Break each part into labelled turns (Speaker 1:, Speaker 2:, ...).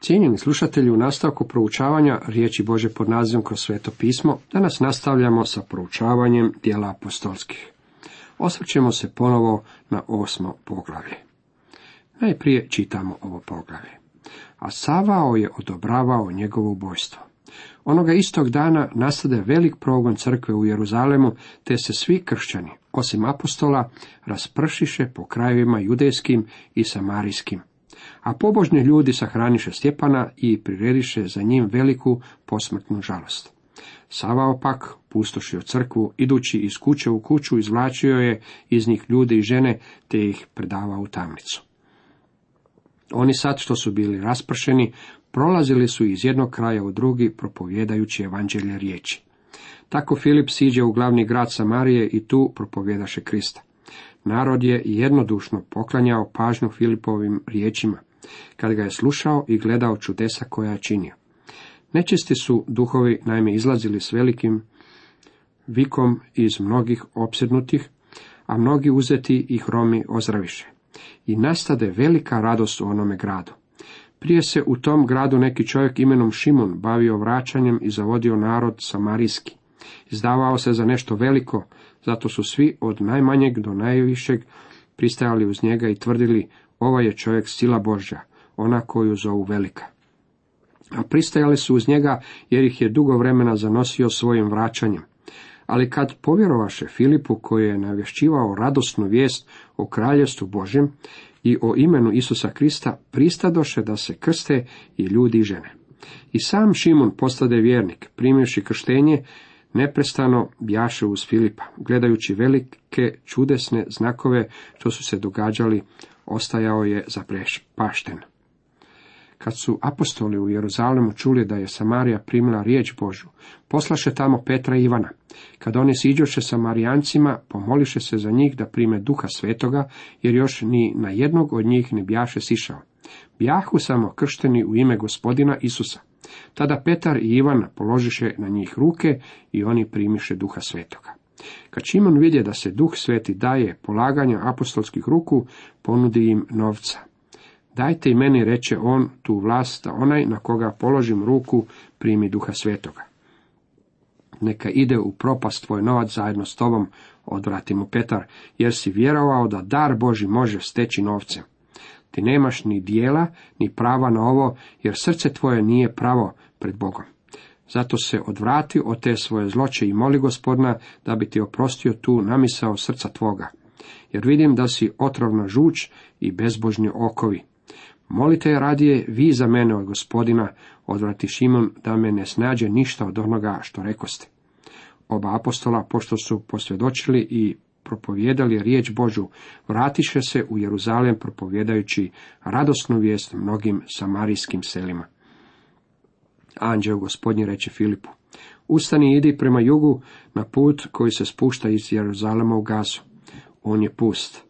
Speaker 1: Cijenjeni slušatelji, u nastavku proučavanja riječi Bože pod nazivom kroz sveto pismo, danas nastavljamo sa proučavanjem dijela apostolskih. Osvrćemo se ponovo na osmo poglavlje. Najprije čitamo ovo poglavlje. A Savao je odobravao njegovo ubojstvo. Onoga istog dana nastade velik progon crkve u Jeruzalemu, te se svi kršćani, osim apostola, raspršiše po krajevima judejskim i samarijskim a pobožni ljudi sahraniše Stjepana i prirediše za njim veliku posmrtnu žalost. Savao pak, pustošio crkvu, idući iz kuće u kuću, izvlačio je iz njih ljude i žene, te ih predavao u tamnicu. Oni sad, što su bili raspršeni, prolazili su iz jednog kraja u drugi, propovjedajući evanđelje riječi. Tako Filip siđe u glavni grad Samarije i tu propovjedaše Krista. Narod je jednodušno poklanjao pažnju Filipovim riječima, kad ga je slušao i gledao čudesa koja je činio. Nečisti su duhovi naime izlazili s velikim vikom iz mnogih opsednutih, a mnogi uzeti ih Romi ozdraviše. I nastade velika radost u onome gradu. Prije se u tom gradu neki čovjek imenom Šimun bavio vraćanjem i zavodio narod samarijski. Izdavao se za nešto veliko, zato su svi od najmanjeg do najvišeg pristajali uz njega i tvrdili, ovaj je čovjek sila Božja, ona koju zovu velika. A pristajali su uz njega jer ih je dugo vremena zanosio svojim vraćanjem. Ali kad povjerovaše Filipu koji je navješćivao radosnu vijest o kraljestvu Božjem i o imenu Isusa Krista, pristadoše da se krste i ljudi i žene. I sam Šimun postade vjernik, primivši krštenje, neprestano bjaše uz Filipa, gledajući velike čudesne znakove što su se događali, ostajao je zaprepašten. Kad su apostoli u Jeruzalemu čuli da je Samarija primila riječ Božu, poslaše tamo Petra i Ivana. Kad oni siđoše Samarijancima, pomoliše se za njih da prime duha svetoga, jer još ni na jednog od njih ne bjaše sišao. Bjahu samo kršteni u ime gospodina Isusa. Tada Petar i Ivan položiše na njih ruke i oni primiše duha svetoga. Kad Šimon vidje da se duh sveti daje polaganju apostolskih ruku, ponudi im novca. Dajte i meni, reče on, tu vlast, da onaj na koga položim ruku primi duha svetoga. Neka ide u propast tvoj novac zajedno s tobom, odvrati mu Petar, jer si vjerovao da dar Boži može steći novcem. Ti nemaš ni dijela, ni prava na ovo, jer srce tvoje nije pravo pred Bogom. Zato se odvrati od te svoje zloće i moli gospodina da bi ti oprostio tu namisao srca tvoga. Jer vidim da si otrovna žuč i bezbožni okovi. Molite radije vi za mene od gospodina, odvrati Šimon, da me ne snađe ništa od onoga što rekoste. Oba apostola, pošto su posvjedočili i propovijedali riječ Božu, vratiše se u Jeruzalem propovjedajući radosnu vijest mnogim samarijskim selima. Anđeo gospodnji reče Filipu, ustani i idi prema jugu na put koji se spušta iz Jeruzalema u Gazu. On je pust.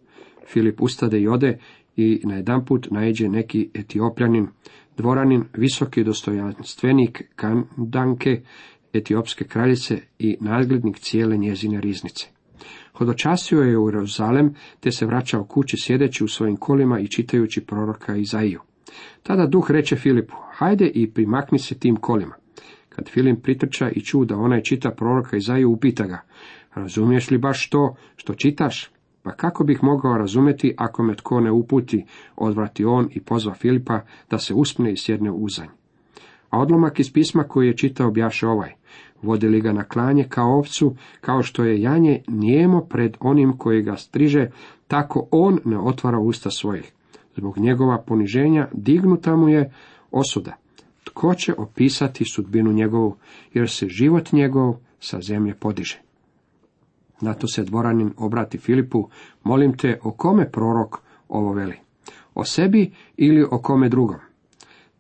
Speaker 1: Filip ustade i ode i najedanput naiđe neki etiopljanin, dvoranin, visoki dostojanstvenik kandanke, etiopske kraljice i nadglednik cijele njezine riznice. Hodočasio je u Jeruzalem, te se vraćao kući sjedeći u svojim kolima i čitajući proroka Izaiju. Tada duh reče Filipu, hajde i primakni se tim kolima. Kad Filip pritrča i ču da onaj čita proroka Izaiju, upita ga, razumiješ li baš to što čitaš? Pa kako bih mogao razumjeti ako me tko ne uputi, odvrati on i pozva Filipa da se uspne i sjedne uzanj. A odlomak iz pisma koji je čitao bjaše ovaj. Vodili ga na klanje kao ovcu, kao što je janje nijemo pred onim koji ga striže, tako on ne otvara usta svojih. Zbog njegova poniženja dignuta mu je osuda. Tko će opisati sudbinu njegovu, jer se život njegov sa zemlje podiže. Na to se dvoranin obrati Filipu, molim te, o kome prorok ovo veli? O sebi ili o kome drugom?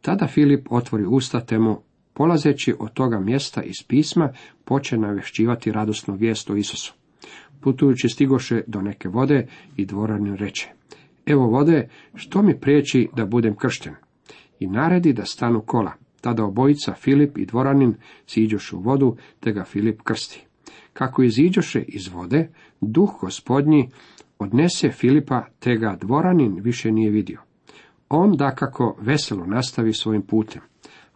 Speaker 1: Tada Filip otvori usta te mu, polazeći od toga mjesta iz pisma, poče navješćivati radosnu vijest o Isusu. Putujući stigoše do neke vode i dvoranin reče, evo vode, što mi priječi da budem kršten? I naredi da stanu kola. Tada obojica, Filip i dvoranin, siđoše u vodu, te ga Filip krsti. Kako iziđoše iz vode, duh gospodnji odnese Filipa, te ga dvoranin više nije vidio. On dakako veselo nastavi svojim putem,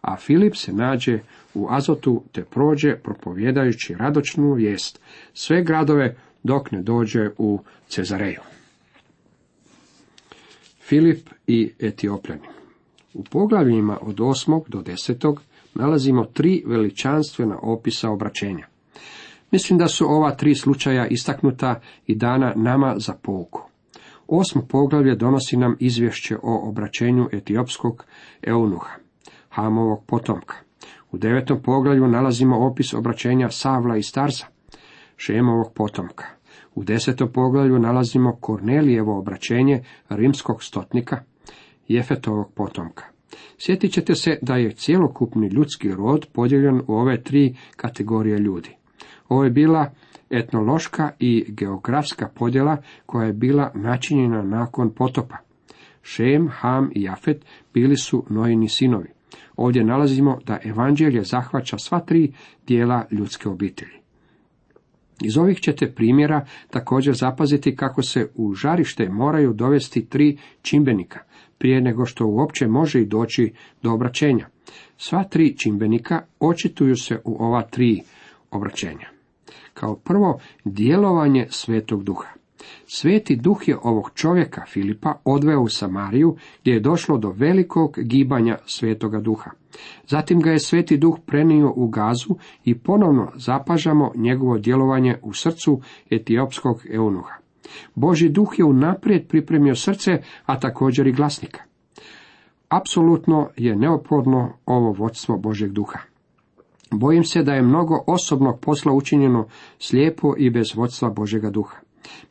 Speaker 1: a Filip se nađe u Azotu te prođe propovjedajući radočnu vijest sve gradove dok ne dođe u Cezareju. Filip i Etiopljani U poglavljima od 8. do 10. nalazimo tri veličanstvena opisa obraćenja. Mislim da su ova tri slučaja istaknuta i dana nama za pouku. Osmo poglavlje donosi nam izvješće o obraćenju etiopskog eunuha, Hamovog potomka. U devetom poglavlju nalazimo opis obraćenja Savla i Starza, Šemovog potomka. U desetom poglavlju nalazimo Kornelijevo obraćenje rimskog stotnika, Jefetovog potomka. Sjetit ćete se da je cjelokupni ljudski rod podijeljen u ove tri kategorije ljudi. Ovo je bila etnološka i geografska podjela koja je bila načinjena nakon potopa. Šem, Ham i Jafet bili su Nojini sinovi. Ovdje nalazimo da evanđelje zahvaća sva tri dijela ljudske obitelji. Iz ovih ćete primjera također zapaziti kako se u žarište moraju dovesti tri čimbenika, prije nego što uopće može i doći do obraćenja. Sva tri čimbenika očituju se u ova tri obraćenja. Kao prvo, djelovanje svetog duha. Sveti duh je ovog čovjeka Filipa odveo u Samariju gdje je došlo do velikog gibanja svetoga duha. Zatim ga je sveti duh prenio u gazu i ponovno zapažamo njegovo djelovanje u srcu etiopskog eunuha. Boži duh je unaprijed pripremio srce, a također i glasnika. Apsolutno je neophodno ovo vodstvo Božeg duha. Bojim se da je mnogo osobnog posla učinjeno slijepo i bez vodstva Božega duha.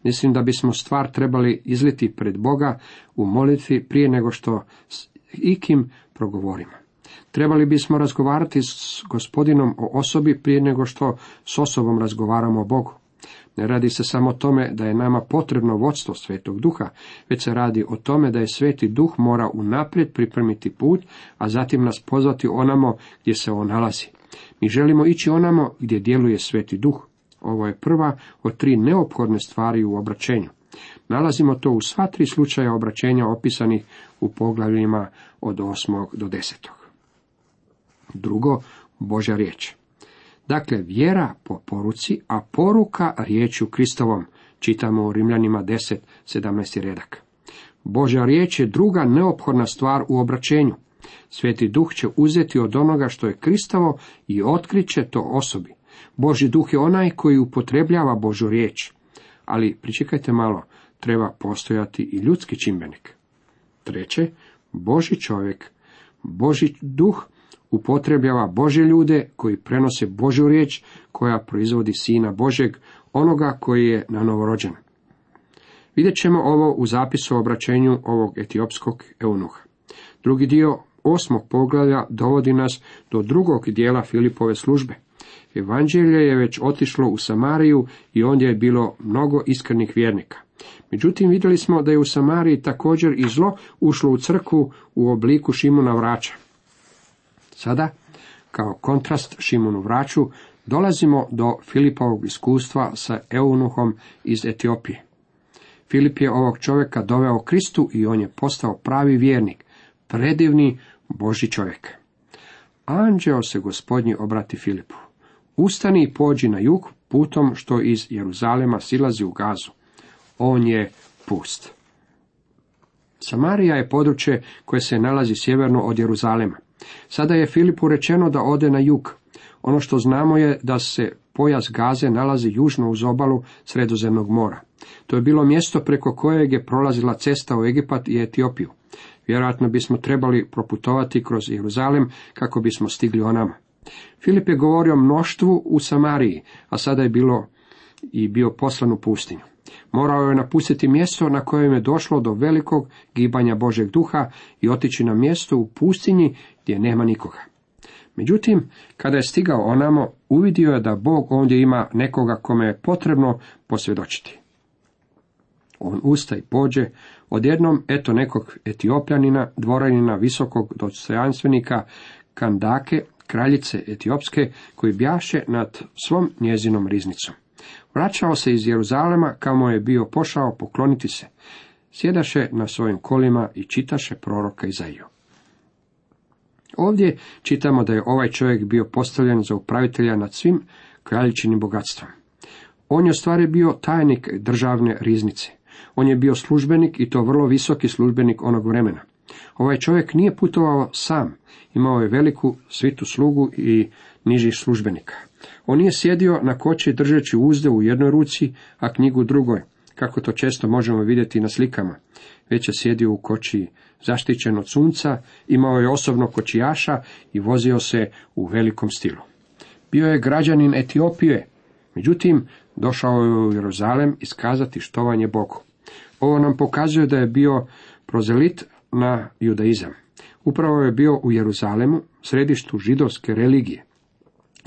Speaker 1: Mislim da bismo stvar trebali izliti pred Boga u molitvi prije nego što s ikim progovorimo. Trebali bismo razgovarati s gospodinom o osobi prije nego što s osobom razgovaramo o Bogu. Ne radi se samo o tome da je nama potrebno vodstvo svetog duha, već se radi o tome da je sveti duh mora unaprijed pripremiti put, a zatim nas pozvati onamo gdje se on nalazi. Mi želimo ići onamo gdje djeluje sveti duh. Ovo je prva od tri neophodne stvari u obraćenju. Nalazimo to u sva tri slučaja obraćenja opisanih u poglavljima od 8. do 10. Drugo, Božja riječ. Dakle, vjera po poruci, a poruka riječu Kristovom, čitamo u Rimljanima 10, 17. redak. Božja riječ je druga neophodna stvar u obraćenju. Sveti duh će uzeti od onoga što je Kristovo i otkriće to osobi. Boži duh je onaj koji upotrebljava Božu riječ. Ali pričekajte malo, treba postojati i ljudski čimbenik. Treće, Boži čovjek, Boži duh upotrebljava Bože ljude koji prenose Božju riječ koja proizvodi Sina Božeg, onoga koji je na novorođen. Vidjet ćemo ovo u zapisu o obraćenju ovog etiopskog eunuha. Drugi dio osmog poglavlja dovodi nas do drugog dijela Filipove službe. Evanđelje je već otišlo u Samariju i ondje je bilo mnogo iskrenih vjernika. Međutim, vidjeli smo da je u Samariji također i zlo ušlo u crkvu u obliku Šimuna Vraća. Sada, kao kontrast Šimunu Vraću, dolazimo do Filipovog iskustva sa eunuhom iz Etiopije. Filip je ovog čovjeka doveo Kristu i on je postao pravi vjernik, predivni Boži čovjek. Anđeo se gospodnji obrati Filipu. Ustani i pođi na jug putom što iz Jeruzalema silazi u gazu. On je pust. Samarija je područje koje se nalazi sjeverno od Jeruzalema. Sada je Filipu rečeno da ode na jug. Ono što znamo je da se pojas Gaze nalazi južno uz obalu Sredozemnog mora. To je bilo mjesto preko kojeg je prolazila cesta u Egipat i Etiopiju. Vjerojatno bismo trebali proputovati kroz Jeruzalem kako bismo stigli onama. Filip je govorio mnoštvu u Samariji, a sada je bilo i bio poslan u pustinju. Morao je napustiti mjesto na kojem je došlo do velikog gibanja Božeg duha i otići na mjesto u pustinji gdje nema nikoga. Međutim, kada je stigao onamo, uvidio je da Bog ondje ima nekoga kome je potrebno posvjedočiti. On usta i pođe, odjednom eto nekog etiopljanina, dvoranina visokog dostojanstvenika, Kandake, kraljice etiopske, koji bjaše nad svom njezinom riznicom. Vraćao se iz Jeruzalema, kamo je bio pošao pokloniti se. sjedaše na svojim kolima i čitaše proroka Izaiju. Ovdje čitamo da je ovaj čovjek bio postavljen za upravitelja nad svim kraljičinim bogatstvom. On je u stvari bio tajnik državne riznice. On je bio službenik i to vrlo visoki službenik onog vremena. Ovaj čovjek nije putovao sam, imao je veliku svitu slugu i nižih službenika. On nije sjedio na koči držeći uzde u jednoj ruci, a knjigu u drugoj, kako to često možemo vidjeti na slikama. Već je sjedio u koči zaštićen od sunca, imao je osobno kočijaša i vozio se u velikom stilu. Bio je građanin Etiopije, međutim došao je u Jeruzalem iskazati štovanje Bogu. Ovo nam pokazuje da je bio prozelit na judaizam. Upravo je bio u Jeruzalemu, središtu židovske religije.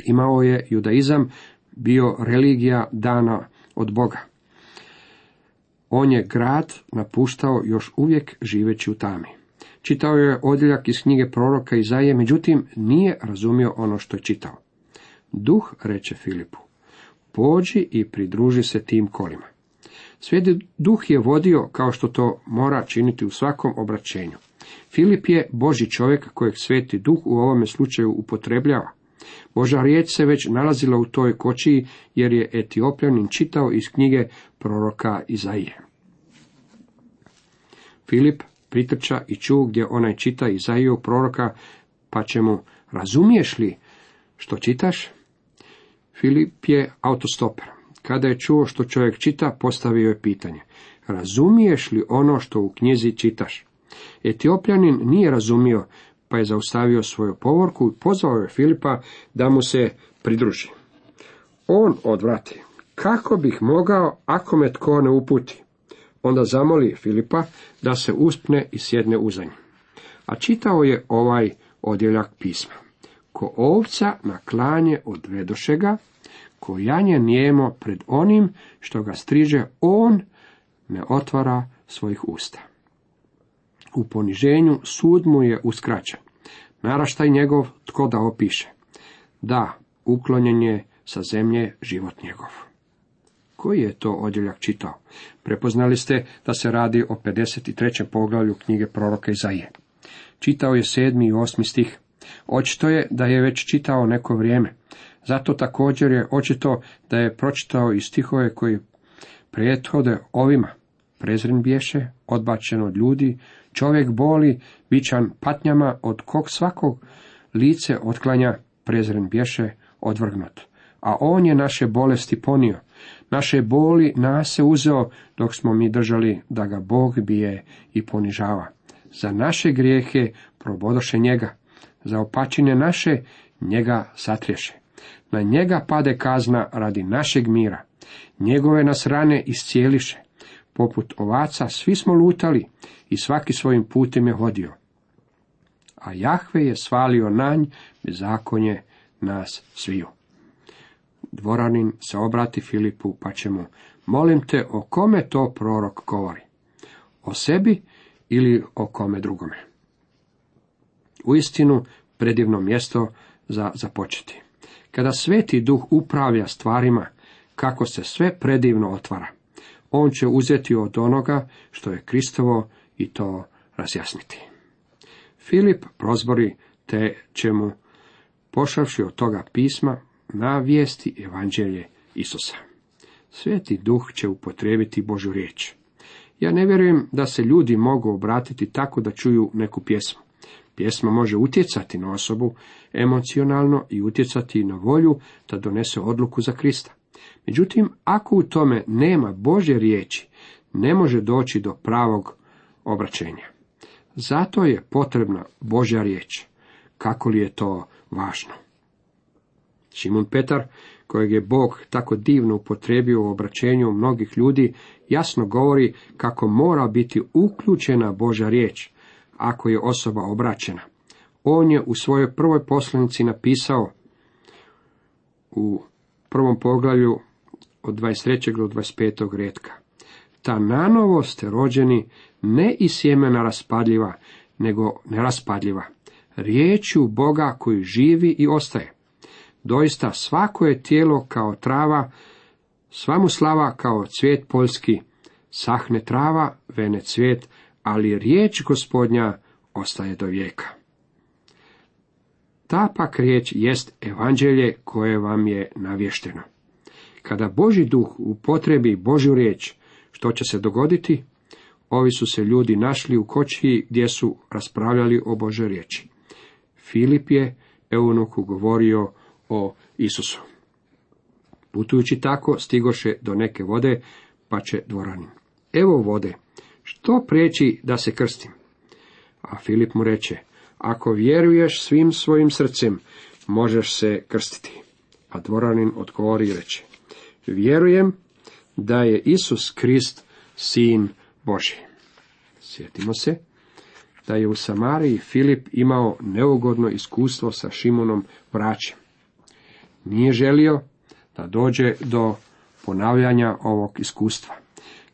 Speaker 1: Imao je judaizam, bio religija dana od Boga. On je grad napuštao još uvijek živeći u tami. Čitao je odjeljak iz knjige proroka Izaije, međutim nije razumio ono što je čitao. Duh reče Filipu, pođi i pridruži se tim kolima. Sveti duh je vodio kao što to mora činiti u svakom obraćenju. Filip je Boži čovjek kojeg sveti duh u ovome slučaju upotrebljava. Boža riječ se već nalazila u toj kočiji jer je Etiopljanin čitao iz knjige proroka Izaije. Filip pritrča i ču gdje onaj čita Izaijog proroka, pa će mu, razumiješ li što čitaš? Filip je autostoper. Kada je čuo što čovjek čita, postavio je pitanje. Razumiješ li ono što u knjizi čitaš? Etiopljanin nije razumio, pa je zaustavio svoju povorku i pozvao je Filipa da mu se pridruži. On odvrati. Kako bih mogao ako me tko ne uputi? Onda zamoli Filipa da se uspne i sjedne u zanj. A čitao je ovaj odjeljak pisma. Ko ovca na klanje odvedoše ga, ko janje nijemo pred onim što ga striže, on ne otvara svojih usta. U poniženju sud mu je uskraćen. Naraštaj njegov tko da opiše. Da, uklonjen je sa zemlje život njegov. Koji je to odjeljak čitao? Prepoznali ste da se radi o 53. poglavlju knjige proroka Izaije. Čitao je sedmi i osmi stih. Očito je da je već čitao neko vrijeme. Zato također je očito da je pročitao i stihove koji prethode ovima. Prezren bješe, odbačen od ljudi, čovjek boli, vičan patnjama, od kog svakog lice otklanja, prezren bješe, odvrgnut. A on je naše bolesti ponio, naše boli nas se uzeo, dok smo mi držali da ga Bog bije i ponižava. Za naše grijehe probodoše njega, za opačine naše njega satriješe. Na njega pade kazna radi našeg mira. Njegove nas rane iscijeliše. Poput ovaca svi smo lutali i svaki svojim putem je hodio. A Jahve je svalio nanj bezakonje nas sviju. Dvoranin se obrati Filipu pa će mu, molim te, o kome to prorok govori? O sebi ili o kome drugome? U istinu, predivno mjesto za započeti. Kada sveti duh upravlja stvarima, kako se sve predivno otvara, on će uzeti od onoga što je Kristovo i to razjasniti. Filip prozbori te će mu, pošavši od toga pisma, na vijesti evanđelje Isusa. Sveti duh će upotrijebiti Božu riječ. Ja ne vjerujem da se ljudi mogu obratiti tako da čuju neku pjesmu. Pjesma može utjecati na osobu emocionalno i utjecati na volju da donese odluku za Krista. Međutim, ako u tome nema Bože riječi, ne može doći do pravog obraćenja. Zato je potrebna Božja riječ. Kako li je to važno? Šimun Petar, kojeg je Bog tako divno upotrebio u obraćenju mnogih ljudi, jasno govori kako mora biti uključena Božja riječ, ako je osoba obraćena. On je u svojoj prvoj poslanici napisao u prvom poglavlju od 23. do 25. redka. Ta nanovo ste rođeni ne iz sjemena raspadljiva, nego neraspadljiva, riječju Boga koji živi i ostaje. Doista svako je tijelo kao trava, sva mu slava kao cvijet poljski, Sahne trava, vene cvijet, ali riječ gospodnja ostaje do vijeka. Ta pak riječ jest evanđelje koje vam je navješteno. Kada Boži duh upotrebi Božju riječ, što će se dogoditi? Ovi su se ljudi našli u koči gdje su raspravljali o Božoj riječi. Filip je eunuku govorio o Isusu. Putujući tako, stigoše do neke vode, pa će dvoranin. Evo vode, što prijeći da se krstim? A Filip mu reče, ako vjeruješ svim svojim srcem, možeš se krstiti. A dvoranin odgovori i reče, vjerujem da je Isus Krist sin Boži. Sjetimo se da je u Samariji Filip imao neugodno iskustvo sa Šimonom vraćem. Nije želio da dođe do ponavljanja ovog iskustva.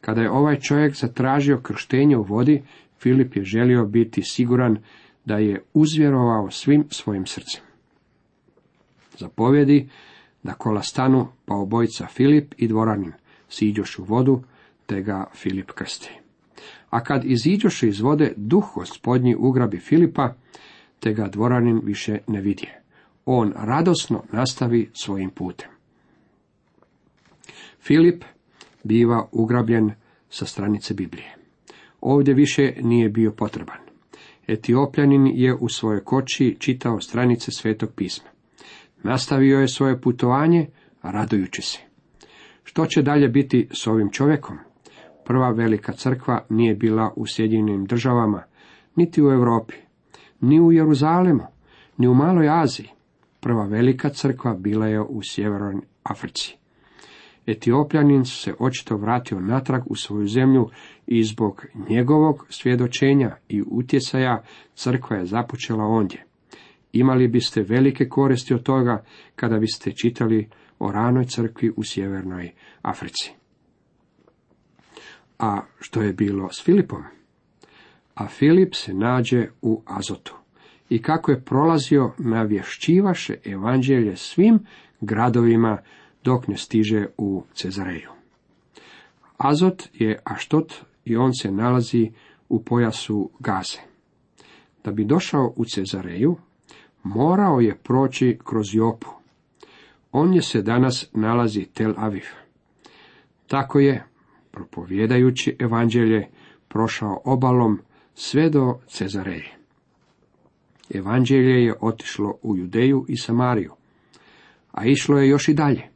Speaker 1: Kada je ovaj čovjek zatražio krštenje u vodi, Filip je želio biti siguran da je uzvjerovao svim svojim srcem. Zapovjedi da kola stanu pa obojica Filip i dvoranin siđoš u vodu, te ga Filip krsti. A kad iziđoše iz vode, duh gospodnji ugrabi Filipa, te ga dvoranin više ne vidje. On radosno nastavi svojim putem. Filip biva ugrabljen sa stranice Biblije. Ovdje više nije bio potreban. Etiopljanin je u svojoj koči čitao stranice Svetog pisma. Nastavio je svoje putovanje, radujući se. Što će dalje biti s ovim čovjekom? Prva velika crkva nije bila u Sjedinjenim državama, niti u Europi, ni u Jeruzalemu, ni u Maloj Aziji. Prva velika crkva bila je u Sjevernoj Africi. Etiopljanin se očito vratio natrag u svoju zemlju i zbog njegovog svjedočenja i utjecaja crkva je započela ondje. Imali biste velike koristi od toga kada biste čitali o ranoj crkvi u sjevernoj Africi. A što je bilo s Filipom? A Filip se nađe u Azotu i kako je prolazio navješćivaše evanđelje svim gradovima dok ne stiže u Cezareju. Azot je Aštot i on se nalazi u pojasu Gaze. Da bi došao u Cezareju, morao je proći kroz Jopu. On je se danas nalazi Tel Aviv. Tako je, propovjedajući evanđelje, prošao obalom sve do Cezareje. Evanđelje je otišlo u Judeju i Samariju, a išlo je još i dalje.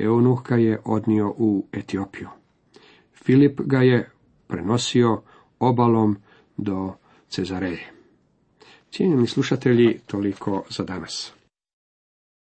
Speaker 1: Eunuh ga je odnio u Etiopiju. Filip ga je prenosio obalom do Cezareje. Cijenjeni slušatelji, toliko za danas.